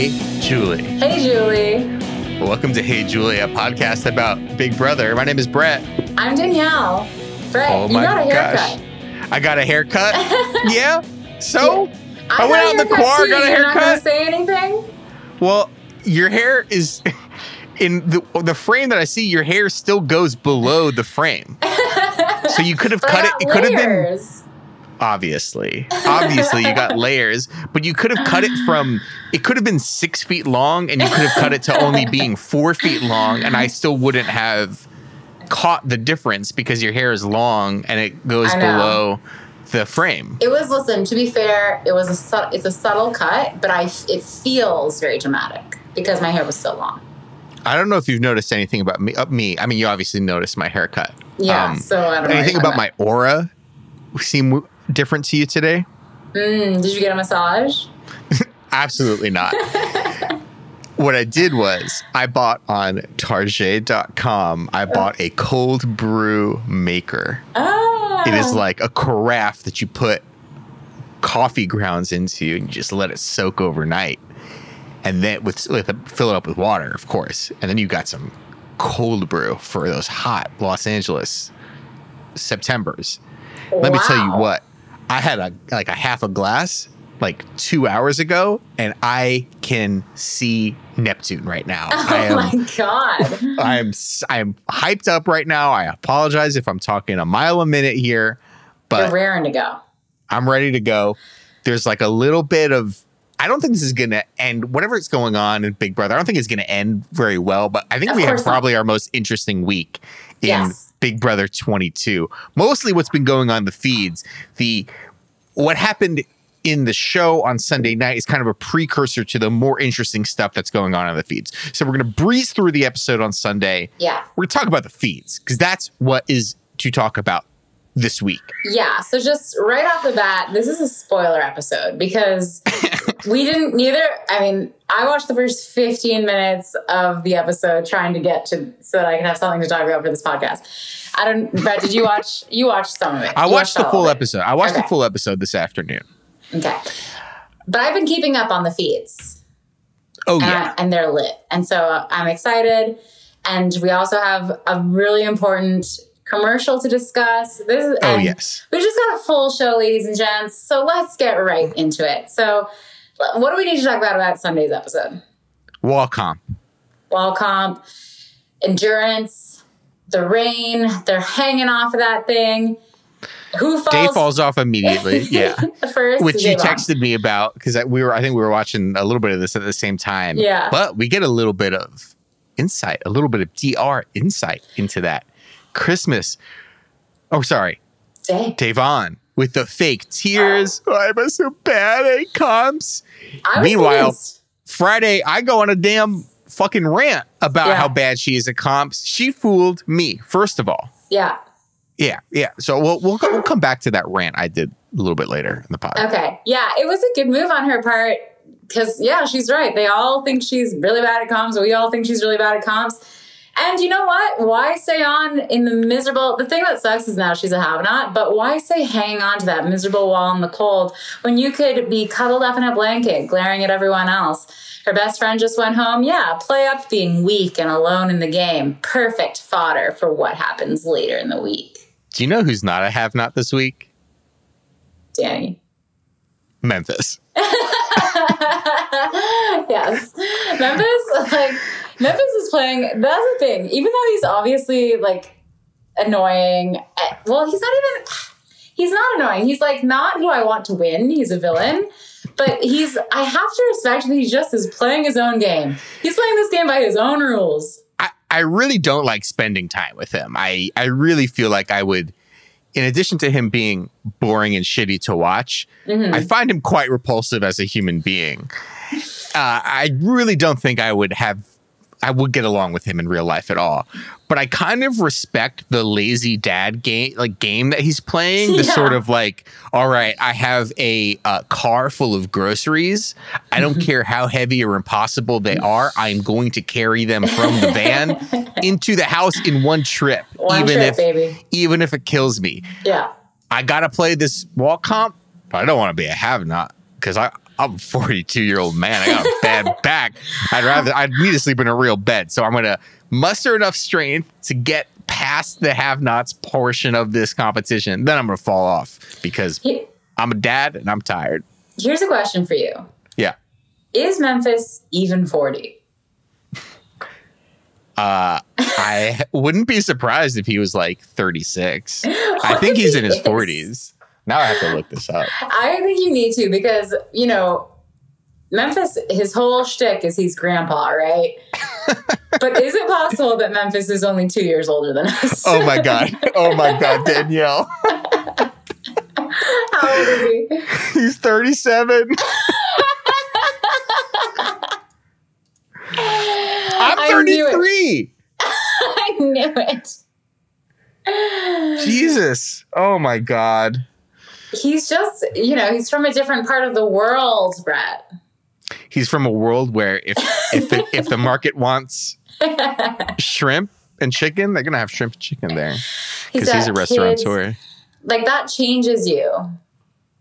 Hey, Julie. Hey, Julie. Welcome to Hey, Julie, a podcast about Big Brother. My name is Brett. I'm Danielle. Brett, Oh you my got a haircut. gosh. I got a haircut. yeah. So, I, got went out in the haircut car, too. got a You're not haircut. say anything? Well, your hair is in the the frame that I see. Your hair still goes below the frame. So you could have cut it. It could have been. Obviously, obviously you got layers, but you could have cut it from. It could have been six feet long, and you could have cut it to only being four feet long, and I still wouldn't have caught the difference because your hair is long and it goes below the frame. It was. Listen. To be fair, it was a. su- It's a subtle cut, but I. It feels very dramatic because my hair was so long. I don't know if you've noticed anything about me. Uh, me, I mean, you obviously noticed my haircut. Yeah. Um, so I don't know. anything about my aura seem different to you today? Mm, did you get a massage? Absolutely not. what I did was I bought on Target.com, I bought a cold brew maker. Oh. It is like a carafe that you put coffee grounds into and you just let it soak overnight. And then with, with fill it up with water, of course. And then you got some cold brew for those hot Los Angeles Septembers. Let me tell you what. I had a like a half a glass like two hours ago, and I can see Neptune right now. Oh I Oh am my god. I am s- I am hyped up right now. I apologize if I'm talking a mile a minute here, but You're raring to go. I'm ready to go. There's like a little bit of I don't think this is gonna end. Whatever's going on in Big Brother, I don't think it's gonna end very well. But I think Of we have course not. probably our most interesting week in Yes. Big Brother 22. Mostly what's been going on the feeds. The what happened in the show on Sunday night is kind of a precursor to the more interesting stuff that's going on in the feeds. So we're gonna breeze through the episode on Sunday. Yeah. We're gonna talk about the feeds because that's what is to talk about this week. Yeah, so just right off the bat, this is a spoiler episode because we didn't neither. I mean, I watched the first 15 minutes of the episode trying to get to so that I can have something to talk about for this podcast. I don't, Brett, did you watch? You watched some of it. I You watched the full episode. I watched the full episode this afternoon. Okay. But I've been keeping up on the feeds Oh and, yeah. and they're lit. And so I'm excited. And we also have a really important commercial to discuss. This is, Oh yes. We just got a full show, ladies and gents. So let's get right into it. So, what do we need to talk about about Sunday's episode? Wallcom. Wall comp, endurance, the rain. They're hanging off of that thing. Who falls, Dave falls off immediately. Yeah. first? Which you texted me about because we were I think we were watching a little bit of this at the same time. Yeah. But we get a little bit of insight, a little bit of DR insight into that. Christmas. Oh, sorry. Dave. Da'Vonne with the fake tears. Oh, I'm so bad at comps. Meanwhile, convinced- Friday, I go on a damn fucking rant about Yeah. how bad she is at comps. She fooled me, first of all. yeah. Yeah, yeah. So we'll we'll, we'll come back to that rant I did a little bit later in the pod. Okay. Yeah, it was a good move on her part because, yeah, she's right. They all think she's really bad at comps. We all think she's really bad at comps. And you know what? Why stay on in the miserable? The thing that sucks is now she's a have not, but why say hanging on to that miserable wall in the cold when you could be cuddled up in a blanket, glaring at everyone else? Her best friend just went home. Yeah, play up being weak and alone in the game. Perfect fodder for what happens later in the week. Do you know who's not a have not this week? Danny. Memphis. yes. Memphis, like, Memphis is playing. That's the thing. Even though he's obviously like annoying, eh, well, he's not even. He's not annoying. He's like not who I want to win. He's a villain, but he's. I have to respect that he just is playing his own game. He's playing this game by his own rules. I, I really don't like spending time with him. I, I really feel like I would, in addition to him being boring and shitty to watch, Mhm. I find him quite repulsive as a human being. Uh, I really don't think I would have, I would get along with him in real life at all. But I kind of respect the lazy dad game, like game that he's playing. The Yeah. sort of like, all right, I have a uh, car full of groceries. I don't care how heavy or impossible they are. I'm going to carry them from the van into the house in one trip, One even trip, if baby. even if it kills me. Yeah. I gotta play this wall comp, but I don't want to be a have not because I I'm a 42 year old man. I got a bad back. I'd rather, I'd need to sleep in a real bed. So I'm going to muster enough strength to get past the have nots portion of this competition. Then I'm going to fall off because I'm a dad and I'm tired. Here's a question for you Yeah. Is Memphis even 40? Uh, I wouldn't be surprised if he was like 36. I think he's in his is? 40s. Now I have to look this up. I think you need to because, you know, Memphis, his whole shtick is he's grandpa, right? but is it possible that Memphis is only two years older than us? Oh my God. Oh my God, Danielle. How old is he? He's 37. I'm I knew it. 33. I knew it. Jesus. Oh my God. He's just, you know, he's from a different part of the world, Brett. He's from a world where if if the if the market wants shrimp and chicken, they're gonna have shrimp and chicken there because he's a restaurateur. kids. Like that changes you.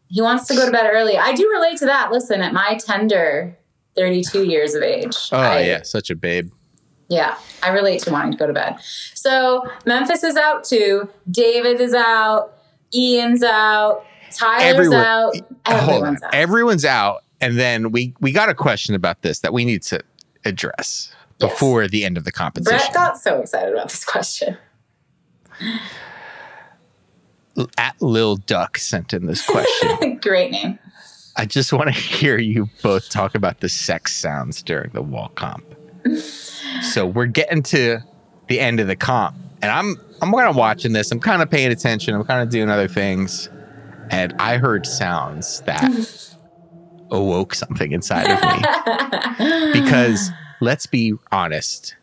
He wants to go to bed early. I do relate to that. Listen, at my tender 32 years of age. Oh I- yeah, such a babe. Yeah, I relate to wanting to go to bed. So Memphis is out too. David is out. Ian's out. Tyler's Everyone- out. Everyone's out. Everyone's out, and then we we got a question about this that we need to address Yes. before the end of the competition. Brett got so excited about this question. At Lil Duck sent in this question. Great name. I just want to hear you both talk about the sex sounds during the wall comp. so we're getting to the end of the comp, and I'm I'm kind of watching this. I'm kind of paying attention. I'm kind of doing other things, and I heard sounds that awoke something inside of me. Because let's be honest,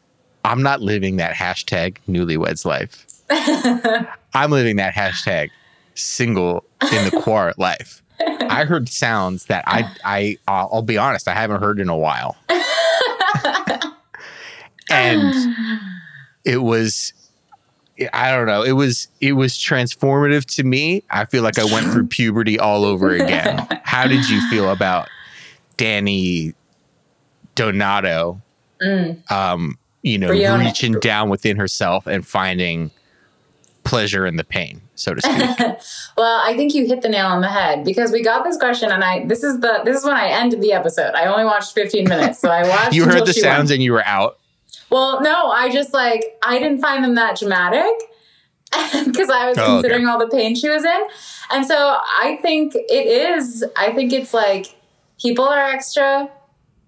I'm not living that hashtag newlyweds life. I'm living that hashtag single in the quart life. I heard sounds that I I I'll I'll be honest, I haven't heard in a while. and it was I don't know, it was it was transformative to me. I feel like I went through puberty all over again. How did you feel about Dani Donato Mm. um, you know, Brianna. reaching down within herself and finding pleasure in the pain, so to speak. Well, I think you hit the nail on the head because we got this question, and I this is the this is when I ended the episode. I only watched 15 minutes, so I watched. you heard the sounds won. and you were out. Well, no, I just like I didn't find them that dramatic because I was Oh, okay. considering all the pain she was in, and so I think it is. I think it's like people are extra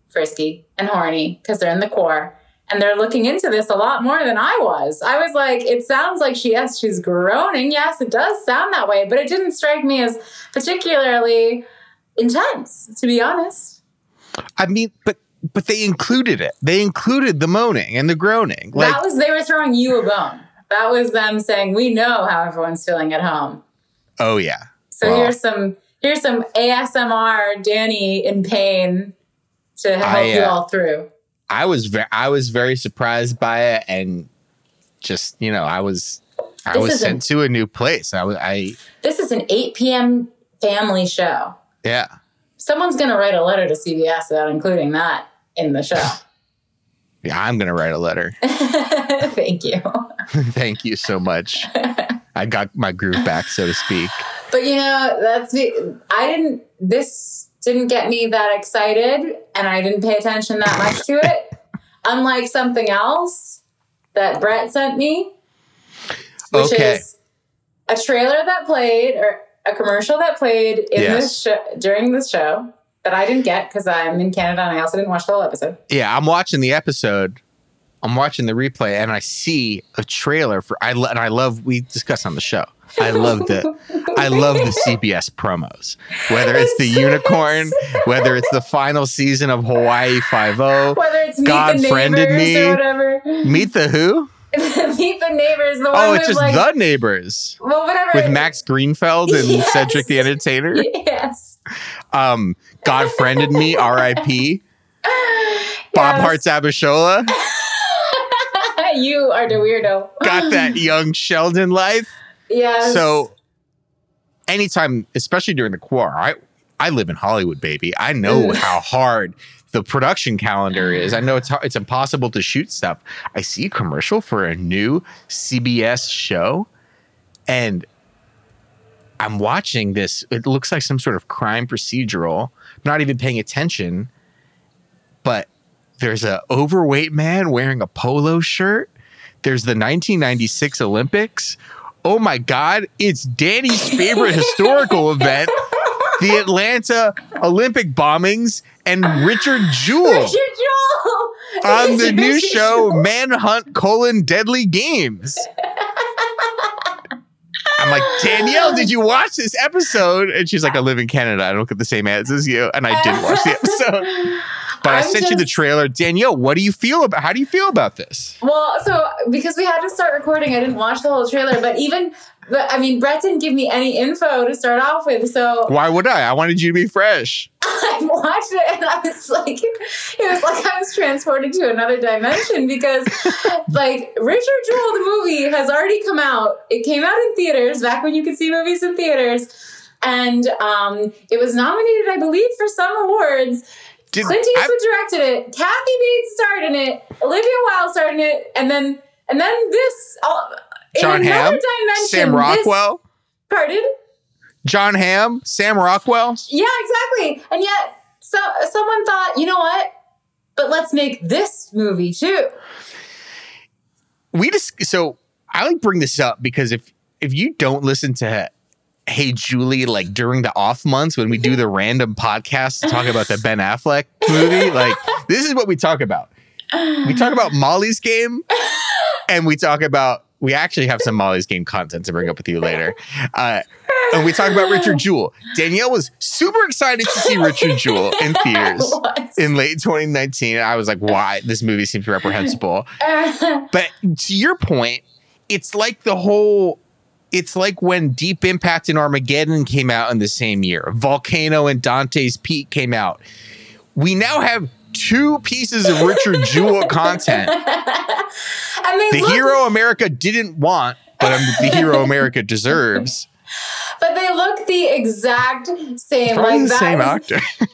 frisky and horny because they're in the core. And they're looking into this a lot more than I was. I was like, it sounds like she, yes, she's groaning. Yes, it does sound that way, but it didn't strike me as particularly intense, to be honest. I mean, but but they included it. They included the moaning and the groaning. Like that was they were throwing you a bone. That was them saying, "We know how everyone's feeling at home." oh yeah. So Wow. here's some here's some ASMR Dani in pain to help I, you uh, all through. I was very I was very surprised by it and just, you know, I was I This was sent to a new place. I was I This is an 8 p.m. family show. yeah. Someone's going to write a letter to CBS about including that in the show. Yeah, I'm gonna write a letter. Thank you. Thank you so much. I got my groove back, so to speak. But you know, that's I didn't this didn't get me that excited and I didn't pay attention that much to it. Unlike something else that Brett sent me, which Okay. is a trailer that played or a commercial that played in Yes. this show during this show that I didn't get because I'm in Canada and I also didn't watch the whole episode. Yeah, I'm watching the episode. I'm watching the replay, and I see a trailer for. I lo- and I love. We discussed on the show. I love the. I love the CBS promos. Whether it's the unicorn, whether it's the final season of Hawaii Five O. Whether it's Meet God the friended me. or whatever. Meet the who? Meet the Neighbors, the one Oh, it's just like, the neighbors well, whatever. with Max Greenfield and Yes. Cedric the Entertainer. Yes. Um, God friended me. R.I.P. Bob Yes. Hearts Abishola you are the weirdo. got that young Sheldon life. Yes. So anytime, especially during the quar, I I live in Hollywood, baby. I know how hard the production calendar is. I know it's it's impossible to shoot stuff. I see a commercial for a new CBS show, and I'm watching this. It looks like some sort of crime procedural. I'm not even paying attention, but there's a overweight man wearing a polo shirt. There's the 1996 Olympics. Oh my God! It's Danny's favorite historical event, the Atlanta Olympic bombings, and Richard Jewell Richard Jewell on the new Richard show Jewell. Manhunt colon Deadly Games. I'm like, Danielle, did you watch this episode? And she's like, I live in Canada. I don't get the same ads as you. And I didn't watch the episode. But i I'm sent you the trailer. Danielle, what do you feel about how do you feel about this? Well, so because we had to start recording, I didn't watch the whole trailer, but even, but I mean, Brett didn't give me any info to start off with, so Why would I? I wanted you to be fresh. I watched it and I was like, it was like I was transported to another dimension because, like, Richard Jewell, the movie, has already come out. It came out in theaters back when you could see movies in theaters. And um, it was nominated, I believe, for some awards. Did Clint Eastwood directed it. Kathy Bates starred in it. Olivia Wilde starred in it, and then and then this. In Jon Hamm? Sam this- Rockwell? pardon? Jon Hamm? Sam Rockwell? Yeah, exactly. And yet, so someone thought, you know what? But let's make this movie too. we just so I like bring this up because if if you don't listen to Hey Julie like during the off months when we do mm-hmm. the random podcast to talk about the Ben Affleck movie, like this is what we talk about. We talk about Molly's game and we talk about we actually have some Molly's game content to bring up with you later. Uh, and we talk about Richard Jewell. Danielle was super excited to see Richard Jewell in theaters in late 2019. I was like, why? This movie seems reprehensible. But to your point, it's like the whole. It's like when Deep Impact and Armageddon came out in the same year. Volcano and Dante's Peak came out. We now have two pieces of Richard Jewell content. and they The look, hero America didn't want, but um, the hero America deserves. but they look the exact same. Like the same is- actor.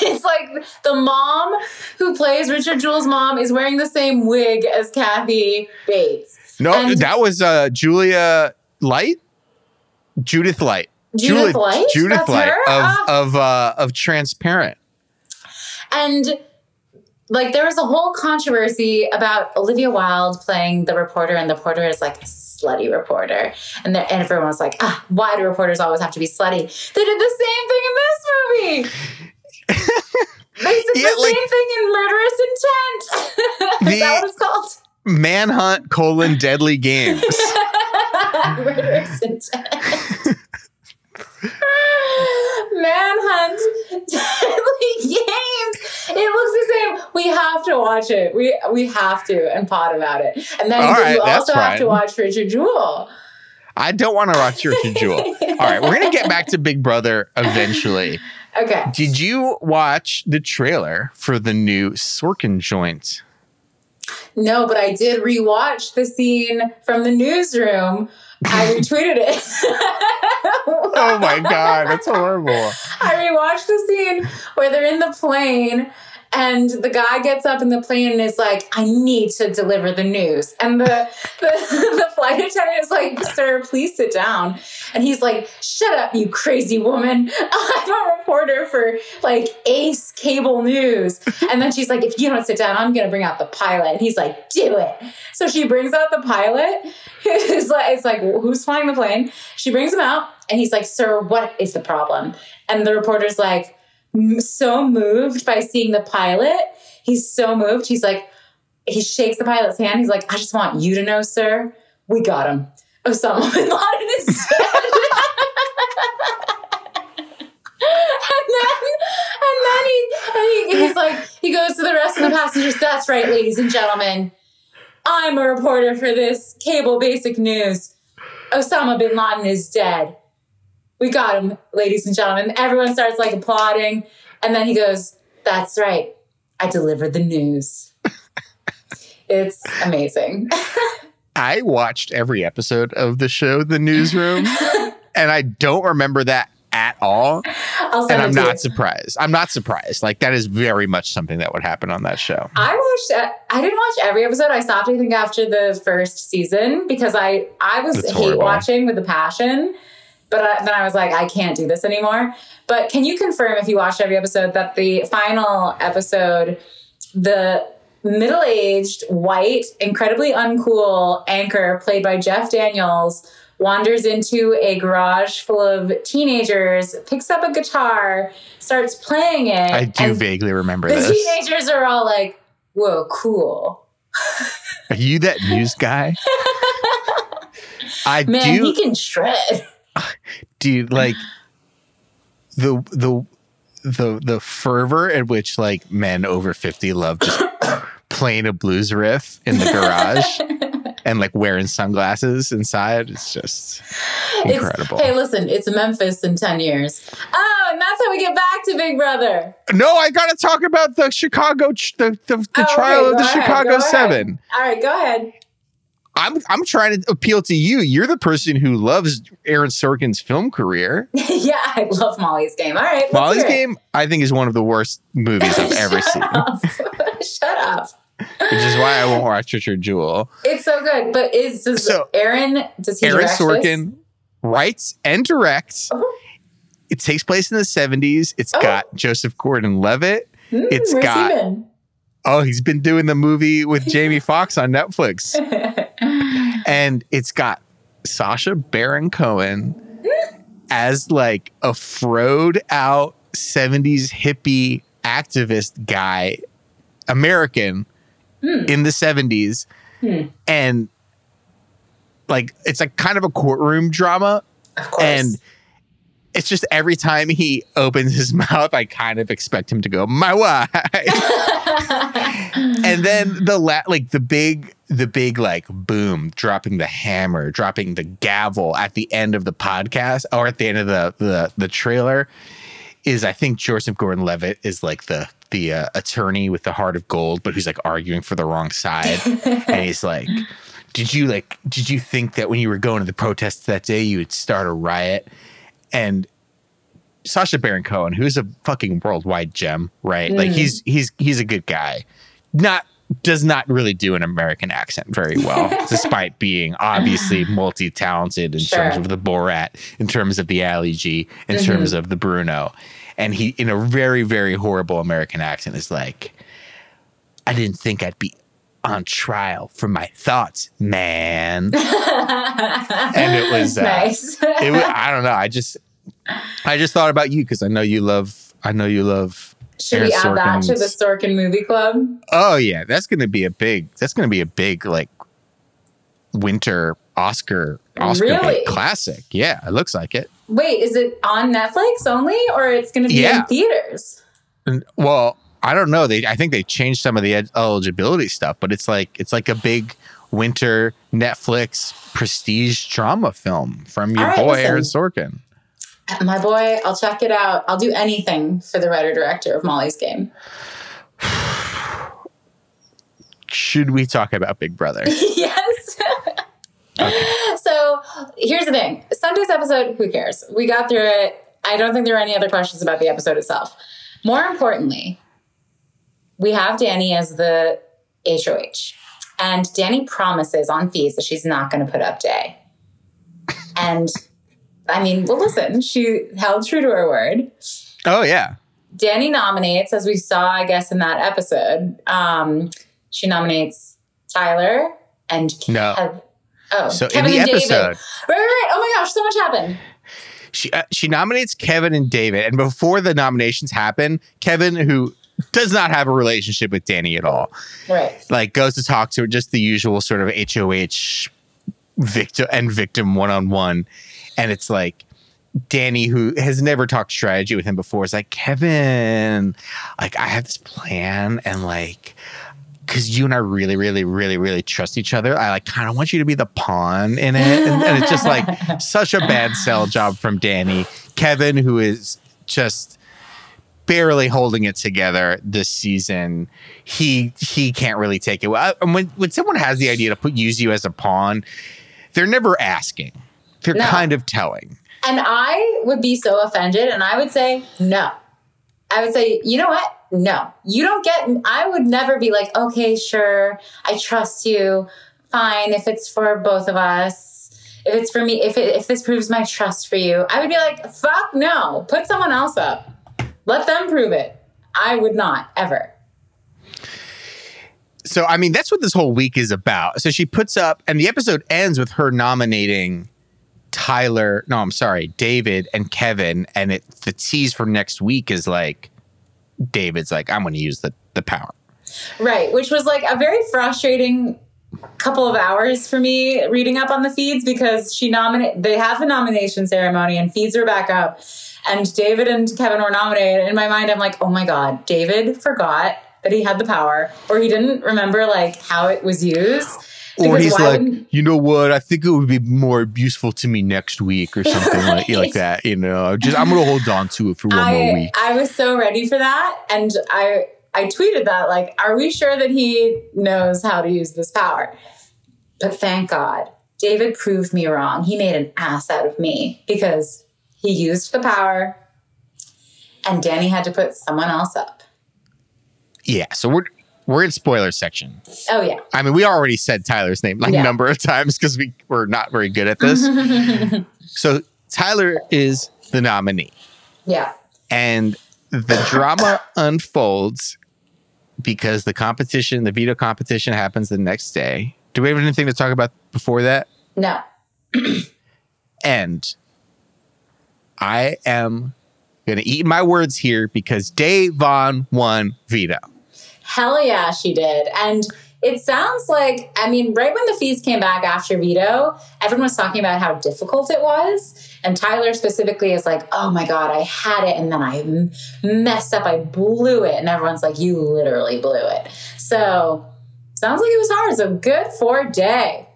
It's like the mom who plays Richard Jewell's mom is wearing the same wig as Kathy Bates. No, And- that was uh, Julia Light, Judith Light, Judith Light? Judith That's Light her? of Ah. of uh, of Transparent. And like there was a whole controversy about Olivia Wilde playing the reporter, and the reporter is like a slutty reporter. And, the, and everyone was like, ah, why do reporters always have to be slutty? They did the same thing in this movie. they did Yeah, the like- same thing in Murderous Intent. The- that what it's called? Manhunt colon Deadly Games. Murderous Intent. Manhunt Deadly Games. It looks the same. We have to watch it. We we have to and pod about it. And then right, you also have to watch Richard Jewell. I don't want to watch Richard Jewell. All right, we're gonna get back to Big Brother eventually. Okay. Did you watch the trailer for the new Sorkin joint? No, but I did rewatch the scene from the newsroom. I retweeted it. Oh my god, that's horrible. I rewatched the scene where they're in the plane and the guy gets up in the plane and is like, I need to deliver the news. And the, the, the flight attendant is like, Sir, please sit down. And he's like, Shut up, you crazy woman. I'm a reporter for like Ace Cable News. And then she's like, If you don't sit down, I'm going to bring out the pilot. And he's like, Do it. So she brings out the pilot. It's like, it's like, who's flying the plane? She brings him out and he's like, Sir, what is the problem? And the reporter's like, so moved by seeing the pilot. He's so moved. He's like, he shakes the pilot's hand. He's like, I just want you to know, sir, we got him. Osama bin Laden is dead. and then, and then he, and he, he's like, he goes to the rest of the passengers. That's right, ladies and gentlemen. I'm a reporter for this cable basic news. Osama bin Laden is dead. We got him, ladies and gentlemen. Everyone starts like applauding. And then he goes, That's right. I delivered the news. it's amazing. I watched every episode of the show The Newsroom, and I don't remember that at all. And I'm to you. not surprised. I'm not surprised. Like that is very much something that would happen on that show. I watched. Uh, I didn't watch every episode. I stopped. I think after the first season because I I was That's hate horrible. watching with a passion. But I, then I was like, I can't do this anymore. But can you confirm if you watched every episode that the final episode, the middle-aged, white, incredibly uncool anchor played by Jeff Daniels wanders into a garage full of teenagers, picks up a guitar, starts playing it. I do vaguely remember the this. The teenagers are all like, whoa, cool. Are you that news guy? I Man, do, he can shred. dude. Like the the the the fervor at which like men over fifty love just playing a blues riff in the garage and like wearing sunglasses inside. It's just It's- incredible. hey, listen, it's Memphis in 10 years. Oh, and that's how we get back to Big Brother. no, I got to talk about the Chicago ch- the the, the Oh, trial okay, of the ahead, Chicago. Seven. All right, go ahead. I'm I'm trying to appeal to you. You're the person who loves Aaron Sorkin's film career. yeah, I love Molly's Game. All right. Molly's it. Game, I think, is one of the worst movies I've ever Shut seen, up. Shut up. which is why I won't watch Richard Jewell. It's so good. But is does So, Aaron does he Aaron Sorkin writes and directs. Oh. It takes place in the 70s. It's Oh. got Joseph Gordon Levitt. This? Hmm, It's got- he? Oh, he's been doing the movie with Jamie Foxx on Netflix. And it's got Sacha Baron Cohen as like a froed out 70s hippie activist guy, American Hmm. in the 70s. Hmm. And like it's like kind of a courtroom drama. of course. And it's just every time he opens his mouth, I kind of expect him to go, My wife. and then the la- like the big the big like boom dropping the hammer dropping the gavel at the end of the podcast or at the end of the the, the trailer is i think joseph gordon-levitt is like the the uh, attorney with the heart of gold but who's like arguing for the wrong side and he's like did you like did you think that when you were going to the protests that day you would start a riot and Sacha Baron Cohen, who's a fucking worldwide gem, right? Like Mm. he's he's he's a good guy. Not does not really do an American accent very well, despite being obviously multi-talented in Sure. terms of the Borat, in terms of the Ali G, in terms of the Bruno. And he in a very, very horrible American accent is like, I didn't think I'd be on trial for my thoughts, man. and it was, uh, nice. it was, I don't know. I just I just thought about you because I know you love I know you love Should we add Aaron that to the Sorkin's- Sorkin movie club? Oh yeah, that's gonna be a big that's gonna be a big like winter Oscar Oscar Really? classic. Yeah, it looks like it. Wait, is it on Netflix only, or it's going to be Yeah. in theaters? Well, I don't know. They I think they changed some of the ed- eligibility stuff, but it's like it's like a big winter Netflix prestige drama film from your right, boy listen. Aaron Sorkin. My boy, I'll check it out. I'll do anything for the writer director of Molly's Game. Should we talk about Big Brother? yes. So here's the thing Sunday's episode, who cares? We got through it. I don't think there are any other questions about the episode itself. More importantly, we have Dani as the HOH. And Dani promises on feeds that she's not going to put up Day. And I mean, well, listen, she held true to her word. oh yeah. Dani nominates, as we saw, I guess, in that episode. Um, she nominates Tyler and No. Oh, So Kevin in the and David. episode, Right, right, right. Oh my gosh, so much happened. she uh, she nominates Kevin and David, and before the nominations happen, Kevin, who does not have a relationship with Dani at all, Right. like goes to talk to her, just the usual sort of HOH victim and victim one on one, and it's like. Dani, who has never talked strategy with him before, is like, Kevin, like, I have this plan, and like, because you and I really, really, really, really trust each other, I like kind of want you to be the pawn in it. And, and it's just like such a bad sell job from Dani. Kevin, who is just barely holding it together this season, he he can't really take it. Well, and when when someone has the idea to put use you as a pawn, they're never asking. They're No. kind of telling. And I would be so offended and I would say, no. I would say, you know what? No, you don't get, I would never be like, okay, sure, I trust you. Fine, if it's for both of us, if it's for me, if, it, if this proves my trust for you, I would be like, fuck no, put someone else up. Let them prove it. I would not ever. So, I mean, that's what this whole week is about. So she puts up, and the episode ends with her nominating Tyler. No, I'm sorry, David and Kevin. And it the tease for next week is like, David's like, I'm going to use the the power. Right, which was like a very frustrating couple of hours for me reading up on the feeds because she nominate they have the nomination ceremony and feeds are back up and David and Kevin were nominated. In my mind, I'm like, oh my god, David forgot that he had the power, or he didn't remember like how it was used. Or he's like, wouldn't- you know what? I think it would be more useful to me next week or something like, like that. You know, just I'm going to hold on to it for one more week. I was so ready for that. And I I tweeted that, like, are we sure that he knows how to use this power? But thank God, David proved me wrong. He made an ass out of me because he used the power and Dani had to put someone else up. Yeah. So we're we're in spoiler section. Oh yeah. I mean, we already said Tyler's name like a Yeah. number of times because we we're not very good at this. so Tyler is the nominee, yeah. and the drama unfolds because the competition, the veto competition, happens the next day. Do we have anything to talk about before that? No. And I am going to eat my words here because Da'Vonne won veto. Hell yeah, she did. And it sounds like, I mean, right when the feeds came back after veto, everyone was talking about how difficult it was. And Tyler specifically is like, oh my God, I had it and then I messed up. I blew it. And everyone's like, you literally blew it. So sounds like it was hard. So good for Day.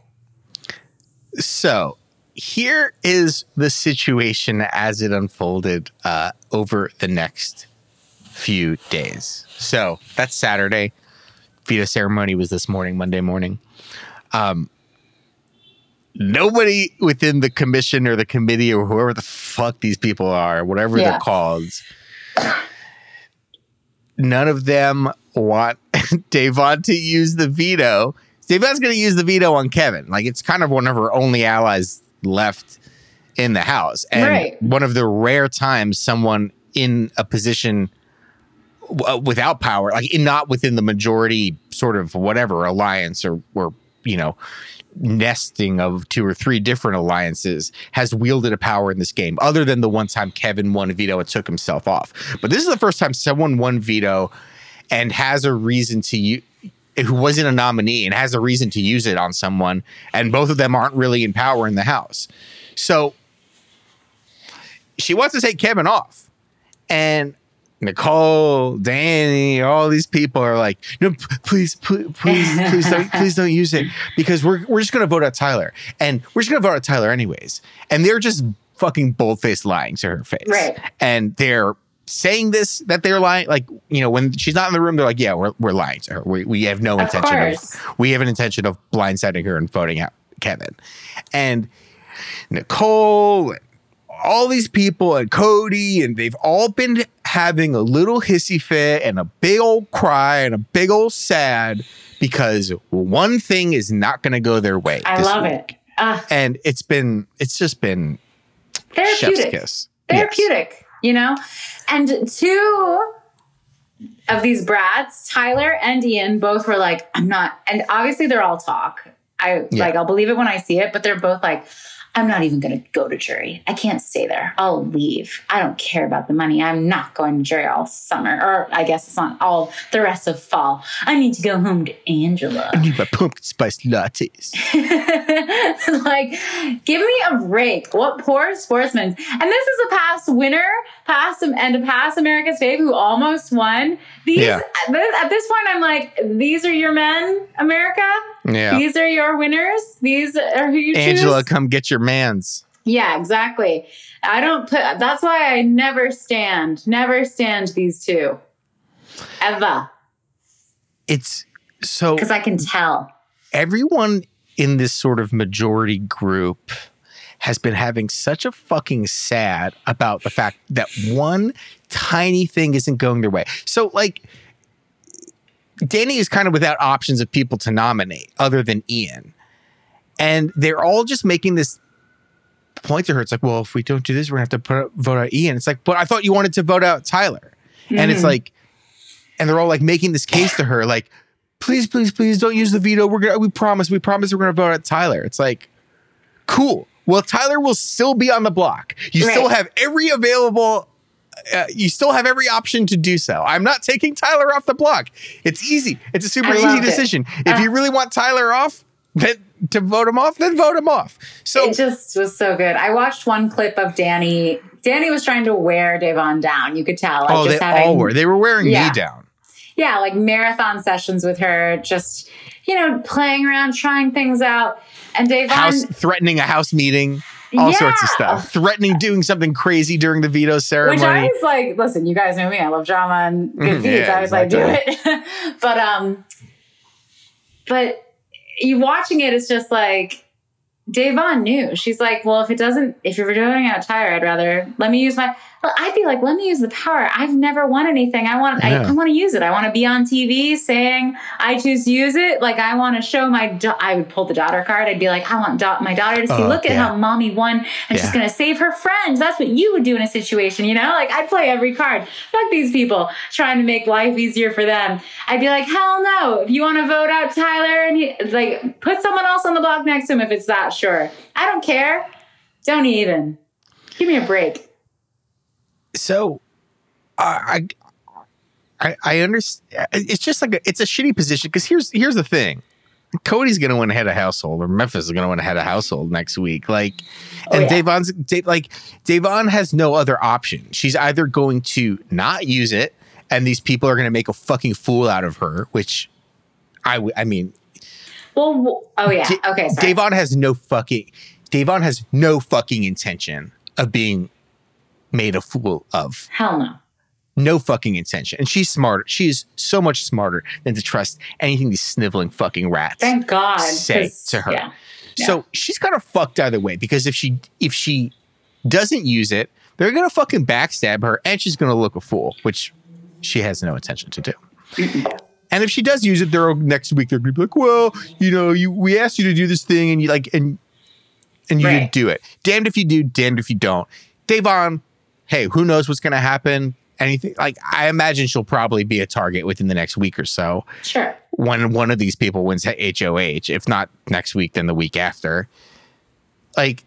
So here is the situation as it unfolded uh, over the next few days. So that's Saturday. Veto ceremony was this morning, Monday morning. Um, nobody within the commission or the committee or whoever the fuck these people are, whatever Yeah. they're called, none of them want Da'Vonne to use the veto. Da'Vonne's going to use the veto on Kevin. Like it's kind of one of her only allies left in the house, and Right. one of the rare times someone in a position w- uh, without power, like in, not within the majority sort of whatever alliance or or you know nesting of two or three different alliances has wielded a power in this game other than the one time Kevin won a veto and took himself off. But this is the first time someone won veto and has a reason to use who wasn't a nominee and has a reason to use it on someone and both of them aren't really in power in the house. So she wants to take Kevin off. And Nicole, Dani, all these people are like, no, please, please, please, please don't, please don't use it because we're we're just gonna vote out Tyler, and we're just gonna vote out Tyler anyways. And they're just fucking bold faced lying to her face, Right. And they're saying this that they're lying, like you know, when she's not in the room, they're like, yeah, we're we're lying to her. We we have no Of intention course. of we have an intention of blindsiding her and voting out Kevin, and Nicole. and all these people and Cody, and they've all been having a little hissy fit and a big old cry and a big old sad because one thing is not going to go their way. I love week. it. Ah, And it's been, it's just been chef's therapeutic. Yes. You know? And two of these brats, Tyler and Ian, both were like, I'm not, and obviously they're all talk. I Yeah. like, I'll believe it when I see it, but they're both like, I'm not even going to go to jury. I can't stay there. I'll leave. I don't care about the money. I'm not going to jury all summer, or I guess it's not all the rest of fall. I need to go home to Angela. I need my pumpkin spice lattes. like, give me a break. What poor sportsmen. And this is a past winner, past and a past America's Fave who almost won. These Yeah. at this- at this point, I'm like, these are your men, America. Yeah. These are your winners. These are who you Angela, choose. come get your mans. Yeah, exactly. I don't put. That's why I never stand, never stand these two, ever, It's so because I can tell. everyone in this sort of majority group has been having such a fucking sad about the fact that one tiny thing isn't going their way. So, like, Dani is kind of without options of people to nominate other than Ian. And they're all just making this point to her. It's like, well, if we don't do this, we're gonna have to put, vote out Ian. It's like, but I thought you wanted to vote out Tyler. And it's Mhm. like, and they're all like making this case to her, like, please, please, please don't use the veto. We're gonna, we promise, we promise we're gonna vote out Tyler. It's like, cool. Well, Tyler will still be on the block. You still have every available. Uh, you still have every option to do so. I'm not taking Tyler off the block. It's easy. It's a super easy loved it. decision. If Uh, you really want Tyler off, then to vote him off, then vote him off. So it just was so good. I watched one clip of Dani. Dani was trying to wear Da'Vonne down. You could tell. Like oh, they having, all were. They were wearing Yeah. me down. Yeah, like marathon sessions with her, just you know, playing around, trying things out. And Da'Vonne, House threatening a house meeting, all sorts of stuff. Threatening doing something crazy during the veto ceremony. Which I was like, listen, you guys know me. I love drama and good Mhm, feeds. yeah, I was like, do it. but um, but you watching it, it's just like Da'Vonne knew. She's like, well, if it doesn't, if you're voting out Tyre, I'd rather let me use my. Well, I'd be like, let me use the power. I've never won anything. I want. I, Yeah. I want to use it. I want to be on TV saying I choose to use it. Like I want to show my. Da- I would pull the daughter card. I'd be like, I want da- my daughter to see. Oh, look at yeah. how mommy won, and she's Yeah. gonna save her friends. That's what you would do in a situation, you know? Like I'd play every card. Fuck these people trying to make life easier for them. I'd be like, hell no. If you want to vote out Tyler and he, like put someone else on the block next to him if it's that sure. I don't care. Don't even. Give me a break. So I I I understand. It's just like a, it's a shitty position because here's here's the thing. Cody's gonna win head of household, or Memphis is gonna win head of household next week. Like, Oh, and yeah. Da'Vonne's Dave, like Da'Vonne has no other option. She's either going to not use it, and these people are gonna make a fucking fool out of her. Which I w- I mean, Well, oh yeah. Okay. Sorry. Da'Vonne has no fucking Da'Vonne has no fucking intention of being made a fool of. Hell no. No fucking intention. And she's smarter. She's so much smarter than to trust anything these sniveling fucking rats Thank God. say to her. Yeah. So she's kind of fucked either way because if she if she doesn't use it, they're gonna fucking backstab her and she's gonna look a fool, which she has no intention to do. And if she does use it, they're next week they're gonna be like, well, you know, you we asked you to do this thing and you like and and you Right. didn't do it. Damned if you do, damned if you don't. Davon, hey, who knows what's gonna happen? Anything like I imagine she'll probably be a target within the next week or so Sure. when one of these people wins HOH, if not next week, then the week after. Like,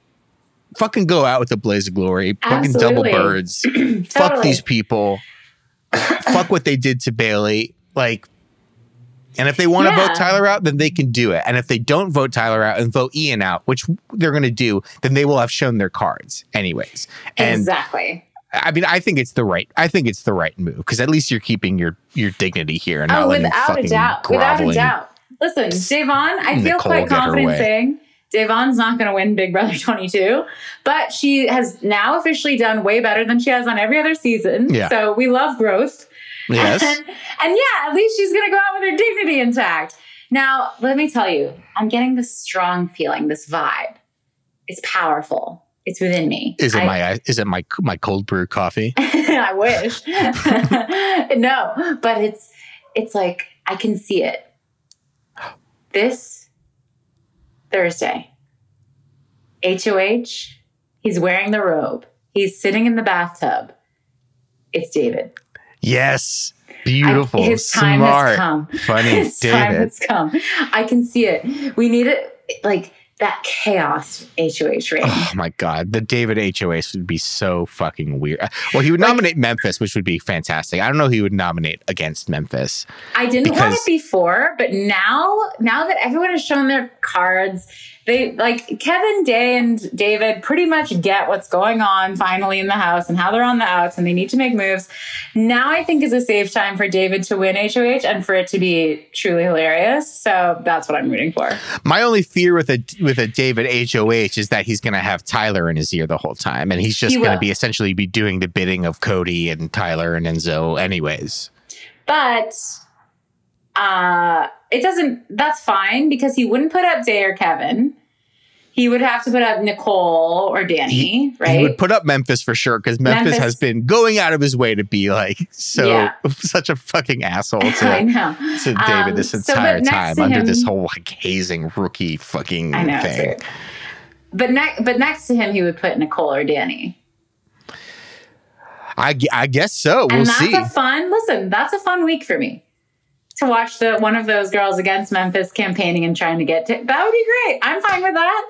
fucking go out with the blaze of glory. Fucking double Absolutely. birds. Fuck these people. Fuck what they did to Bayleigh. Like, and if they want to Yeah. vote Tyler out, then they can do it. And if they don't vote Tyler out and vote Ian out, which they're going to do, then they will have shown their cards anyways. And exactly. I mean, I think it's the right. I think it's the right move because at least you're keeping your your dignity here and oh, not Oh, without a doubt. Without a doubt. Listen, Da'Vonne, I feel quite confident saying Da'Vonne's not going to win Big Brother 22, but she has now officially done way better than she has on every other season. Yeah. So we love growth. Yes. And, and yeah, at least she's going to go out with her dignity intact. Now, let me tell you, I'm getting this strong feeling, this vibe. It's powerful. It's within me. Is it I- my is it my my cold brew coffee? I wish. no, but it's it's like I can see it. This Thursday, HOH, he's wearing the robe. He's sitting in the bathtub. It's David. Yes. I- Beautiful. his time smart. has come. Funny. His time David. has come. I can see it. We need it like that chaos HOH reign. Oh my god, the David HOH would be so fucking weird. Uh, well, he would nominate Memphis, which would be fantastic. I don't know who he would nominate against Memphis. I didn't want it before, but now, now that everyone has shown their cards, they like Kevin, Day, and David pretty much get what's going on finally in the house and how they're on the outs and they need to make moves. Now I think is a safe time for David to win HOH and for it to be truly hilarious. So that's what I'm rooting for. My only fear with a with a David HOH is that he's going to have Tyler in his ear the whole time, and he's just He going to be essentially be doing the bidding of Cody and Tyler and Enzo, anyways. But uh it doesn't that's fine because he wouldn't put up Day or Kevin. He would have to put up Nicole or Dani, right? He would put up Memphis for sure because Memphis, Memphis- has been going out of his way to be like so Yeah. such a fucking asshole I to, know. to David Um, this entire next time under him- this whole like hazing rookie fucking know. thing. But next, but next to him, he would put Nicole or Dani, I, I guess so. We'll and that's see. a fun. Listen, that's a fun week for me to watch the one of those girls against Memphis campaigning and trying to get. To, that would be great. I'm fine with that.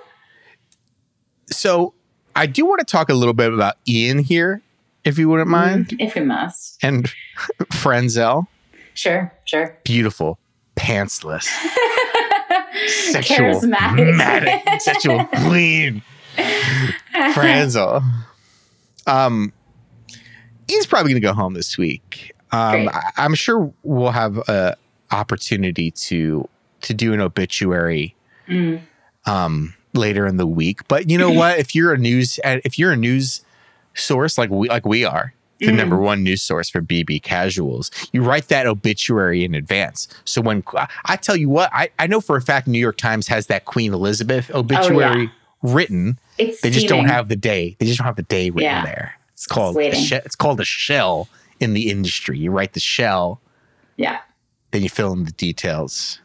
so I do want to talk a little bit about Ian here, if you wouldn't mind, if you must. and Franzel. Sure, sure. Beautiful, pantsless, sexual, Charismatic. sexual queen. Franzel. Um, he's probably going to go home this week. Um, I, I'm sure we'll have a opportunity to to do an obituary Mm. um, later in the week. But you know what? If you're a news if you're a news source like we like we are, the Mm. number one news source for BB casuals, you write that obituary in advance. So when I tell you what, I, I know for a fact New York Times has that Queen Elizabeth obituary written. It's They just don't have the day. They just don't have the day written Yeah. there. It's called a she- it's called a shell in the industry. You write the shell, Yeah. then you fill in the details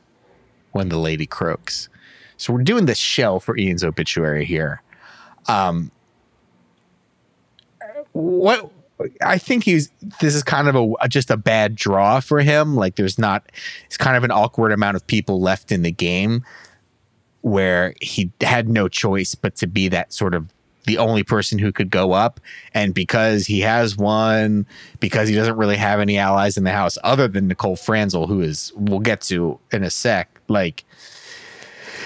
when the lady croaks. So we're doing the shell for Ian's obituary here. Um, what I think he's this is kind of a just a bad draw for him. Like there's not it's kind of an awkward amount of people left in the game where he had no choice but to be that sort of the only person who could go up. And because he has one because he doesn't really have any allies in the house other than Nicole Franzel who is we'll get to in a sec like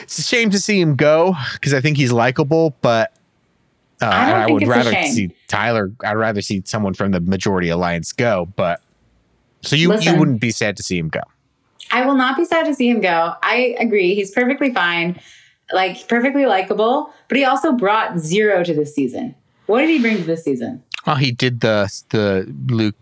it's a shame to see him go because I think he's likable but uh, I I would rather see Tyler I'd rather see someone from the majority alliance go but so you you wouldn't be sad to see him go. I will not be sad to see him go. I agree. He's perfectly fine, like perfectly likable, but he also brought zero to this season. What did he bring to this season? oh he did the the Luke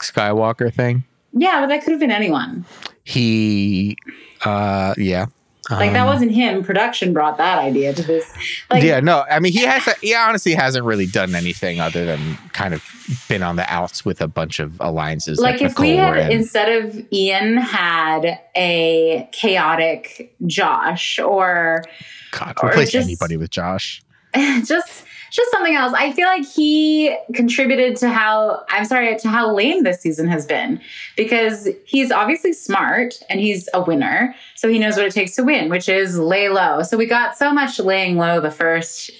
Skywalker thing Yeah, but that could have been anyone. he uh yeah Like that Um, wasn't him. Production brought that idea to this. Like, yeah no i mean he has he honestly hasn't really done anything other than kind of been on the outs with a bunch of alliances like if we had and- instead of Ian had a chaotic Josh or god replace just- anybody with josh just just something else. I feel like he contributed to how I'm sorry to how lame this season has been because he's obviously smart and he's a winner, so he knows what it takes to win, which is lay low. So we got so much laying low the first,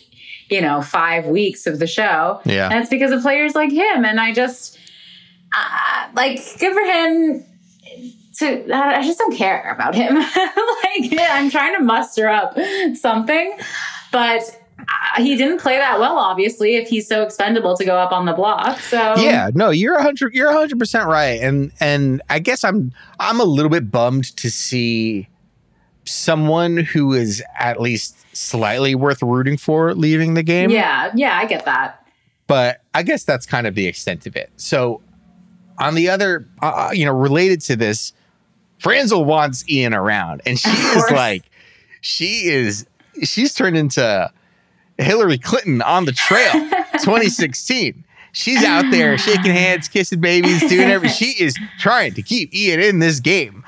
you know, five weeks of the show, yeah and it's because of players like him. And I just uh, like good for him. To I just don't care about him. like I'm trying to muster up something, but he didn't play that well. Obviously, if he's so expendable to go up on the block, so yeah no you're a hundred you're a hundred percent right and and i guess i'm i'm a little bit bummed to see someone who is at least slightly worth rooting for leaving the game yeah, yeah, I get that. but I guess that's kind of the extent of it. So, on the other, uh, you know, related to this, Franzel wants Ian around, and she is like, she is, she's turned into Hillary Clinton on the trail, 2016. She's out there shaking hands, kissing babies, doing everything. She is trying to keep Ian in this game,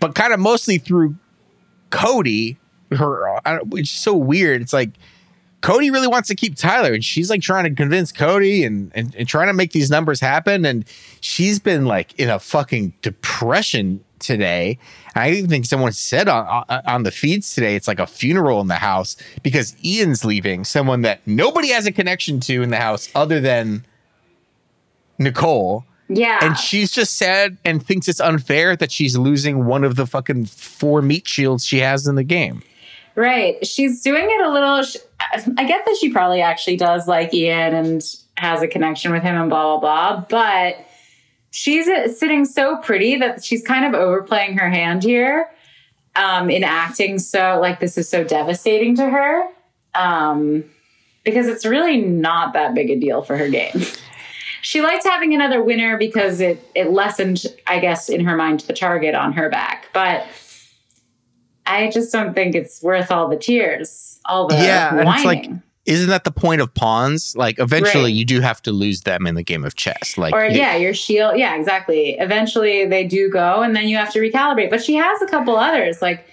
but kind of mostly through Cody. Her, uh, I don't- which is so weird. It's like Cody really wants to keep Tyler, and she's like trying to convince Cody and, and and trying to make these numbers happen. And she's been like in a fucking depression today. I even think someone said on on- the feeds today, it's like a funeral in the house because Ian's leaving, someone that nobody has a connection to in the house other than Nicole. Yeah, And she's just sad and thinks it's unfair that she's losing one of the fucking four meat shields she has in the game. Right. She's doing it a little. I get that she probably actually does like Ian and has a connection with him and blah, blah, blah. But she's uh, sitting so pretty that she's kind of overplaying her hand here um, in acting. So, like, this is so devastating to her um, because it's really not that big a deal for her game. She liked having another winner because it, it lessened, I guess, in her mind, the target on her back. But I just don't think it's worth all the tears, all the Yeah, whining. Isn't that the point of pawns? Like eventually Right. you do have to lose them in the game of chess. Like or yeah, your shield. Yeah, exactly. Eventually they do go, and then you have to recalibrate. But she has a couple others. Like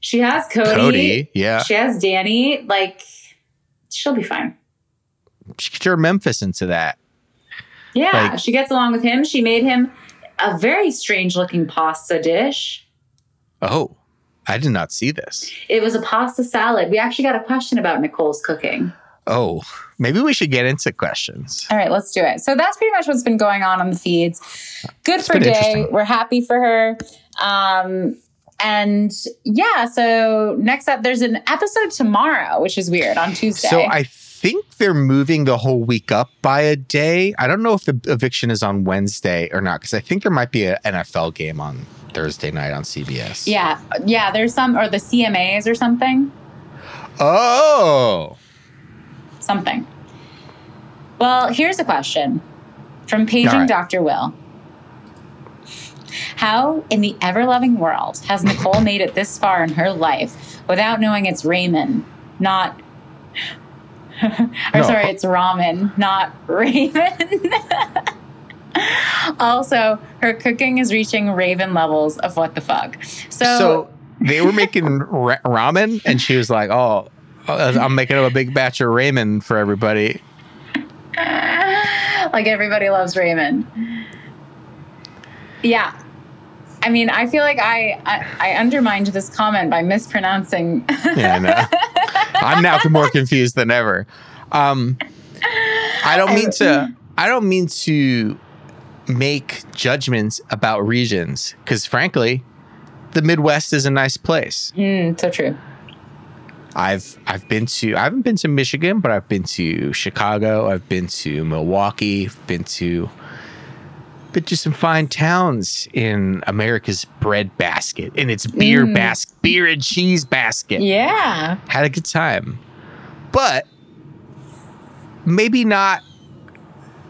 she has Cody. Cody, yeah. She has Dani. Like she'll be fine. She could turn Memphis into that. Yeah, Like- she gets along with him. She made him a very strange looking pasta dish. Oh, I did not see this. It was a pasta salad. We actually got a question about Nicole's cooking. Oh, maybe we should get into questions. All right, let's do it. So that's pretty much what's been going on on the feeds. Good for been Day. We're happy for her. Um, and yeah, so next up, there's an episode tomorrow, which is weird on Tuesday. So I think they're moving the whole week up by a day. I don't know if the eviction is on Wednesday or not because I think there might be an NFL game on Thursday night on CBS. yeah, yeah, there's some, or the CMAs or something. Oh, Something. Well, here's a question from Paging right. Dr. Will. How in the ever loving world has Nicole made it this far in her life without knowing it's ramen, not. or No. sorry, it's ramen, not raven. also, her cooking is reaching raven levels of what the fuck. So, so they were making ra- ramen, and she was like, "Oh, I'm making up a big batch of ramen for everybody." like everybody loves ramen. Yeah. I mean, I feel like I, I, I undermined this comment by mispronouncing. Yeah, I know. I'm now more confused than ever. Um, I don't mean to. I don't mean to make judgments about regions because, frankly, the Midwest is a nice place. Mm, so true. I've I've been to. I haven't been to Michigan, but I've been to Chicago. I've been to Milwaukee. I've been to. Been to some fine towns in America's bread basket, in its beer Mm. basket, beer and cheese basket Yeah. had a good time. But maybe not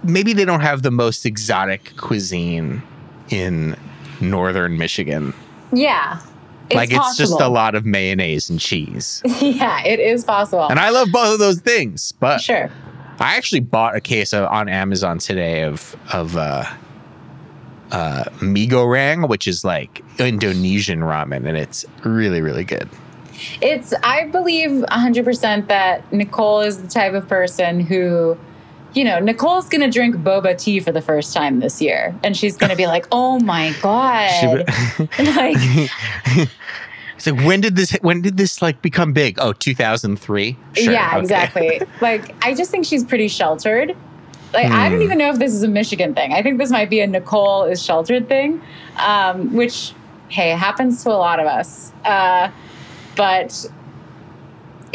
maybe they don't have the most exotic cuisine in northern Michigan. Yeah. It's like it's just a lot of mayonnaise and cheese. yeah, it is possible. And I love both of those things, but sure. I actually bought a case of, on Amazon today of of uh uh mie goreng, which is like Indonesian ramen and it's really really good. It's, I believe 100% that Nicole is the type of person who, you know, Nicole's going to drink boba tea for the first time this year. And she's going to be like, oh my God. like, It's like when did this when did this like become big? Oh, 2003. Sure, yeah, okay. exactly. like, I just think she's pretty sheltered. Like, I don't Hmm. even know if this is a Michigan thing. I think this might be a Nicole is sheltered thing, um, which, hey, happens to a lot of us. Uh, but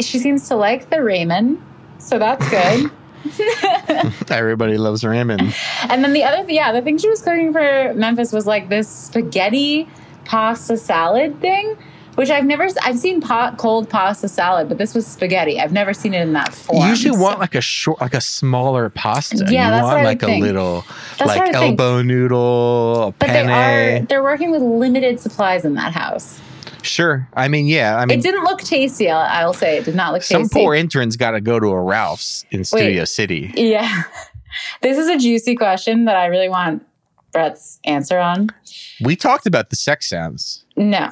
she seems to like the ramen, so that's good. Everybody loves ramen. and then the other, yeah, the thing she was cooking for Memphis was like this spaghetti pasta salad thing, which I've never, I've seen pot, cold pasta salad, but this was spaghetti. I've never seen it in that form. You usually want like a short, like a smaller pasta. Yeah, you that's want what I like would a think. little, That's like I think. elbow noodle, But they are they're working with limited supplies in that house. Sure. I mean, yeah. I mean, it didn't look tasty. I'll, I'll say it did not look some tasty. poor intern's got to go to a Ralph's in Studio City. yeah, this is a juicy question that I really want Brett's answer on. We talked about the sex sounds. No,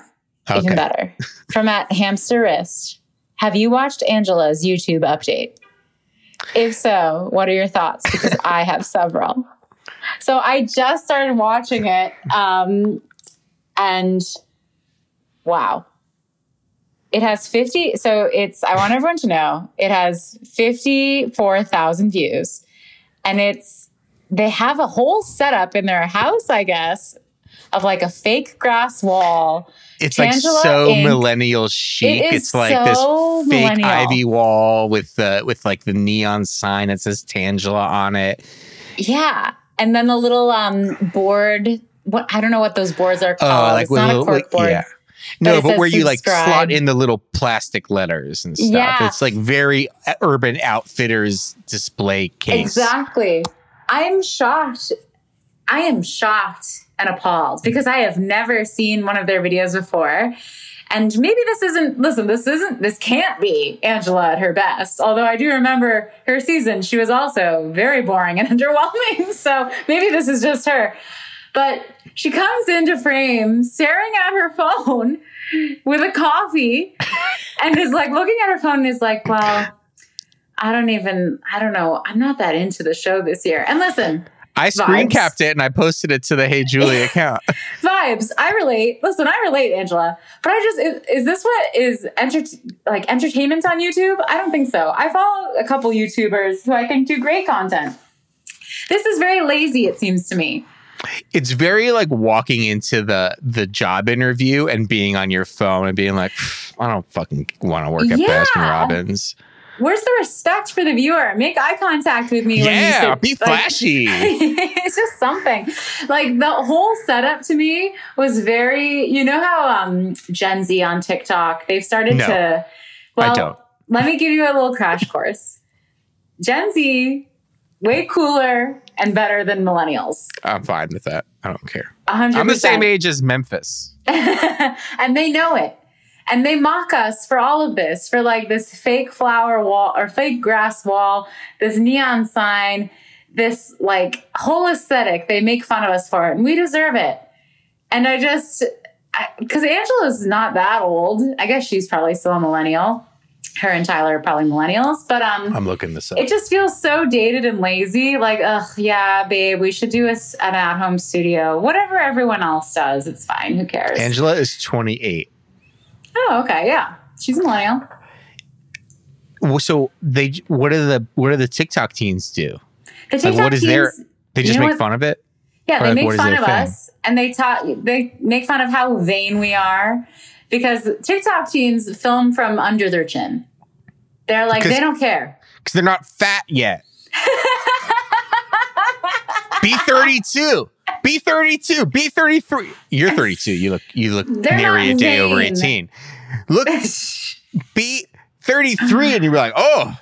even better. From at Hamster Wrist, have you watched Angela's YouTube update? If so, what are your thoughts? Because I have several. So I just started watching it, um, and wow, it has fifty. So it's. I want everyone to know it has fifty-four thousand views, and it's. They have a whole setup in their house, I guess, of like a fake grass wall. It's like so Inc. millennial chic. It it's like so this fake ivy wall with the with like the neon sign that says Tangela on it. Yeah. And then the little um board what I don't know what those boards are called. Oh, like it's not a a little, cork board. yeah. But No, it but says where you like slot in the little plastic letters and stuff. Yeah. It's like very uh, Urban Outfitters display case. Exactly. I'm shocked. I am shocked and appalled because I have never seen one of their videos before. And maybe this isn't, listen, this isn't, this can't be Angela at her best. Although I do remember her season, she was also very boring and underwhelming. So maybe this is just her. But she comes into frame staring at her phone with a coffee and is like looking at her phone and is like, well, I don't even, I don't know. I'm not that into the show this year. And listen, I screen capped it and I posted it to the Hey Julie account. vibes. I relate. Listen, I relate, Angela. But I just is, is this what is enter- like entertainment on YouTube? I don't think so. I follow a couple YouTubers who I think do great content. This is very lazy, it seems to me. It's very like walking into the the job interview and being on your phone and being like, I don't fucking want to work at Yeah. Baskin Robbins. Where's the respect for the viewer? Make eye contact with me. when you Yeah, sit- be like- flashy. it's just something. Like the whole setup to me was very, you know how um Gen Z on TikTok, they've started No, to well, don't. let me give you a little crash course. Gen Z, way cooler and better than millennials. I'm fine with that. I don't care. A hundred I'm the same age as Memphis. and they know it. And they mock us for all of this, for like this fake flower wall or fake grass wall, this neon sign, this like whole aesthetic. They make fun of us for it, and we deserve it. And I just, because Angela's not that old. I guess she's probably still a millennial. Her and Tyler are probably millennials, but um, I'm looking this up. it just feels so dated and lazy. Like, ugh, yeah, babe, we should do a an at-home studio. Whatever everyone else does, it's fine. Who cares? Angela is 28. Oh, okay, yeah. She's a millennial. So they what do the what do the TikTok teens do? The Like, TikTok what is teens, their- They You just know make what- fun of it. yeah, or they like, make fun of thing? us, and they talk. They make fun of how vain we are because TikTok teens film from under their chin. They're like they don't care. because they're not fat yet. B thirty two, B thirty two, B thirty three. You're thirty two. You look you look They're nary a day over eighteen. Look B thirty three, and you were like, oh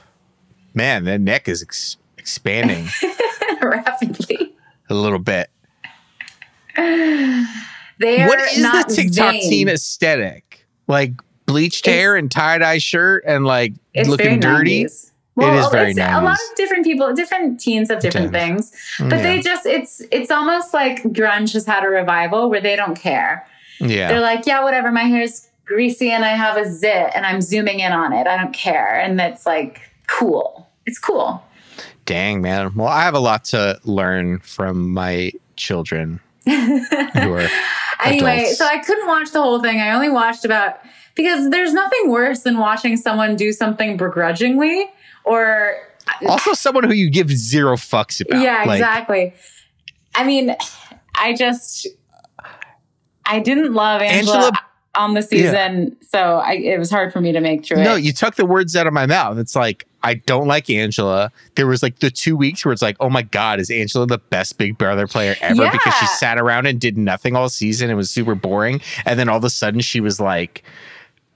man, that neck is ex- expanding rapidly. a little bit. They are what is the TikTok vain. teen aesthetic? Like bleached It's- hair and tie dye shirt and like looking dirty. 90s. Well, is very it's, a lot of different people, different teens have different things, mm, but Yeah. they just it's it's almost like grunge has had a revival where they don't care. Yeah. They're like, yeah, whatever. My hair's greasy and I have a zit and I'm zooming in on it. I don't care, and that's like cool. It's cool. Dang, man. Well, I have a lot to learn from my children who are Anyway, so I couldn't watch the whole thing. I only watched about because there's nothing worse than watching someone do something begrudgingly or uh, also someone who you give zero fucks about. Yeah, Like, exactly. I mean, I just I didn't love Angela, Angela- on the season, so I, it was hard for me to make through No, it. you took the words out of my mouth. It's like I don't like Angela. There was like the two weeks where it's like, oh my god, is Angela the best Big Brother player ever? Because she sat around and did nothing all season. It was super boring, and then all of a sudden she was like.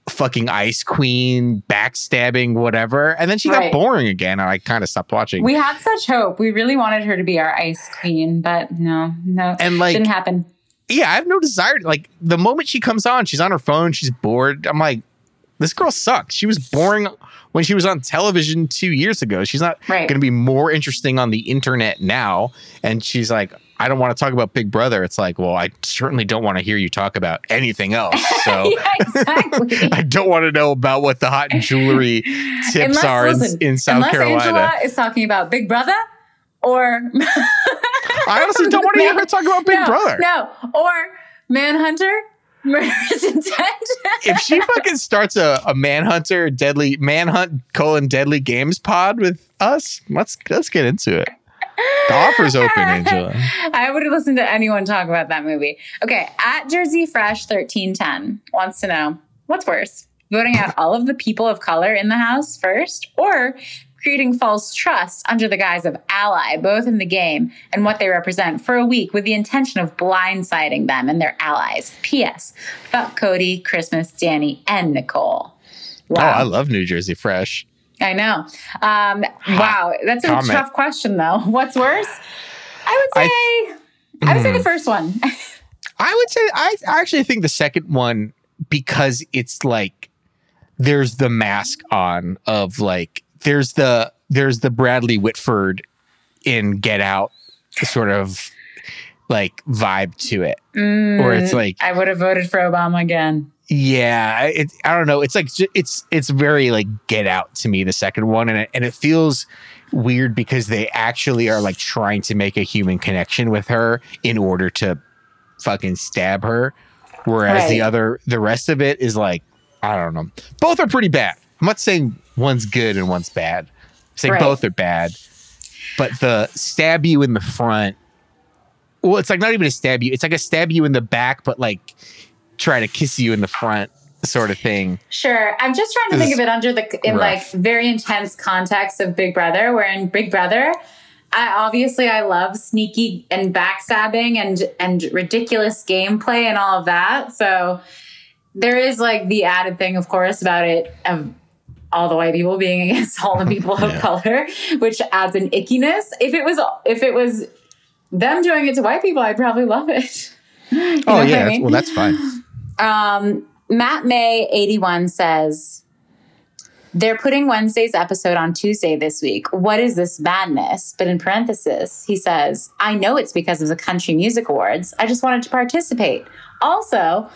Fucking ice queen, backstabbing, whatever, and then she Right. got boring again, and I kind of stopped watching. We had such hope. We really wanted her to be our ice queen, but no, no, and like, didn't happen. yeah, I have no desire. to, Like the moment she comes on, she's on her phone, she's bored. I'm like, this girl sucks. She was boring when she was on television two years ago. She's not Right. going to be more interesting on the internet now. And she's like, I don't want to talk about Big Brother. It's like, well, I certainly don't want to hear you talk about anything else. So yeah, exactly. I don't want to know about what the hot jewelry tips Unless- are in, listen, in South Carolina. Angela is talking about Big Brother or I honestly don't want to hear her talk about Big no, Brother. No, or Manhunter, Murderous Intent. if she fucking starts a, a manhunter deadly manhunt colon deadly games pod with us let's let's get into it the offer's open angela I would listen to anyone talk about that movie. Okay, at Jersey Fresh 1310 wants to know what's worse, voting out all of the people of color in the house first, or creating false trust under the guise of ally, both in the game and what they represent for a week with the intention of blindsiding them and their allies. P.S. Fuck Cody, Christmas, Dani, and Nicole. oh i love new jersey fresh I know. Um, wow, that's a comment. tough question, though. What's worse? I would I- say. I, would say Mm. the first one. i would say i actually think the second one because it's like there's the mask on of like there's the there's the Bradley Whitford in Get Out sort of like vibe to it. Or it's Mm, like- I would have voted for Obama again. Yeah, it, I don't know. It's like it's it's very like Get Out to me the second one, and it, and it feels weird because they actually are like trying to make a human connection with her in order to fucking stab her, whereas the other the rest of it is like I don't know. Both are pretty bad. I'm not saying one's good and one's bad. I'm saying Right. both are bad, but the stab you in the front. Well, it's like not even a stab you. It's like a stab you in the back, but like try to kiss you in the front sort of thing. Sure. I'm just trying to think of it under the in like very intense context of Big Brother, where in Big Brother, I obviously I love sneaky and backstabbing and and ridiculous gameplay and all of that. So there is like the added thing, of course, about it of all the white people being against all the people of color, which adds an ickiness. If it was if it was them doing it to white people, I'd probably love it. You oh I yeah, that's, mean? well that's fine. Um, Matt May 81 says, they're putting Wednesday's episode on Tuesday this week. What is this madness? But in parenthesis, he says, I know it's because of the Country Music Awards. I just wanted to participate. Also,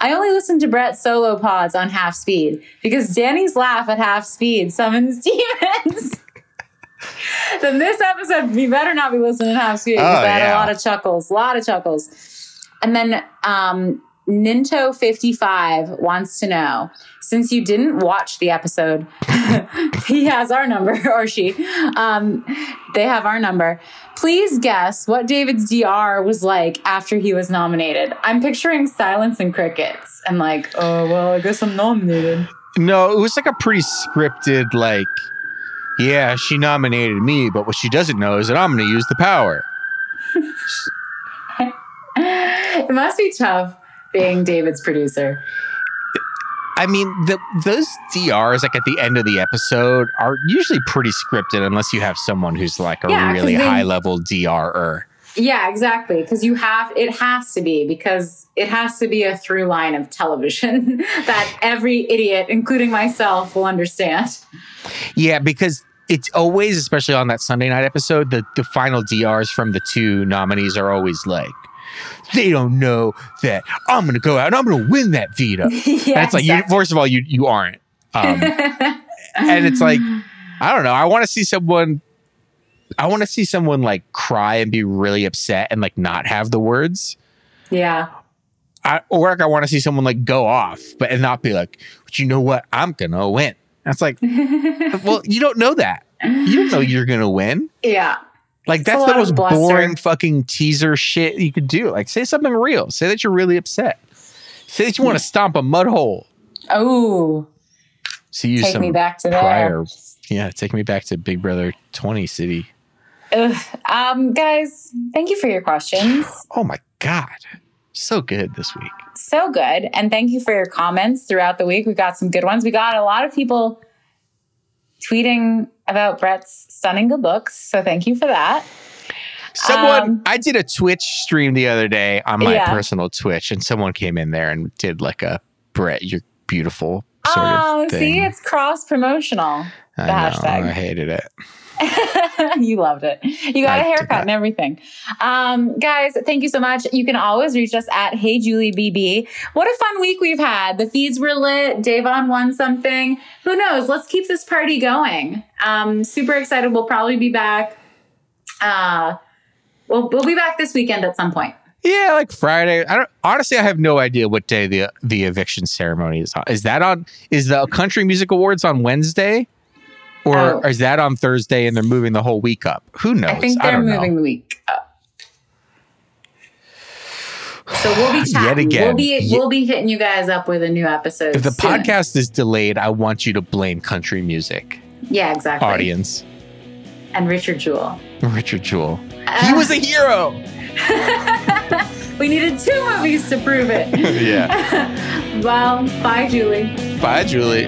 I only listened to Brett's solo pods on half speed because Danny's laugh at half speed summons demons. then this episode, we better not be listening to half speed. Oh, I had a lot of chuckles, a lot of chuckles. And then um, Ninto55 wants to know since you didn't watch the episode, he has our number, or she, um, they have our number. Please guess what David's DR was like after he was nominated. I'm picturing silence and crickets and like, oh, well, I guess I'm nominated. No, it was like a pretty scripted like yeah, she nominated me, but what she doesn't know is that I'm going to use the power. it must be tough being David's producer. I mean, the those DRs like at the end of the episode are usually pretty scripted unless you have someone who's like a Yeah, really high level DRer. Yeah, exactly. Because you have, it has to be, because it has to be a through line of television that every idiot, including myself, will understand. Yeah, because it's always, especially on that Sunday night episode, the, the final DRs from the two nominees are always like, they don't know that I'm going to go out and I'm going to win that veto. and it's like, you, first of all, you you aren't. Um, and it's like, I don't know. I want to see someone. I want to see someone like cry and be really upset and like not have the words. yeah. I, or like I want to see someone like go off, but and not be like, but you know what? I'm gonna win. That's like, well, you don't know that. You don't know you're gonna win. yeah. Like that's the most boring fucking teaser shit you could do. Like say something real. Say that you're really upset. Say that you want to stomp a mud hole. Oh, So you take me back to there. prior. Yeah, take me back to Big Brother 20 City. Ugh. Um, guys, thank you for your questions. Oh my God. So good this week. So good. And thank you for your comments throughout the week. We got some good ones. We got a lot of people tweeting about Brett's stunning good looks. So thank you for that. Someone, Um, I did a Twitch stream the other day on my Yeah. personal Twitch, and someone came in there and did like a Brett, you're beautiful sort oh, of thing. see, it's cross promotional. I know, hashtag. I hated it. you loved it. You got I a haircut and everything. Um, guys, thank you so much. You can always reach us at Hey Julie BB. What a fun week we've had. The feeds were lit. Da'Vonne won something. Who knows? Let's keep this party going. Um, super excited. We'll probably be back. Uh, we'll we'll be back this weekend at some point. Yeah, like Friday. I don't honestly I have no idea what day the the eviction ceremony is on. Is that on is the country music awards on Wednesday? Or Oh. is that on Thursday and they're moving the whole week up? Who knows? I think they're don't moving know. the week up. So we'll be Yet again, we'll be we'll be hitting you guys up with a new episode. If the soon. podcast is delayed, I want you to blame country music yeah, exactly. audience. and Richard Jewell. Richard Jewell. He uh. was a hero. we needed two movies to prove it. yeah. well, bye, Julie. Bye, Julie.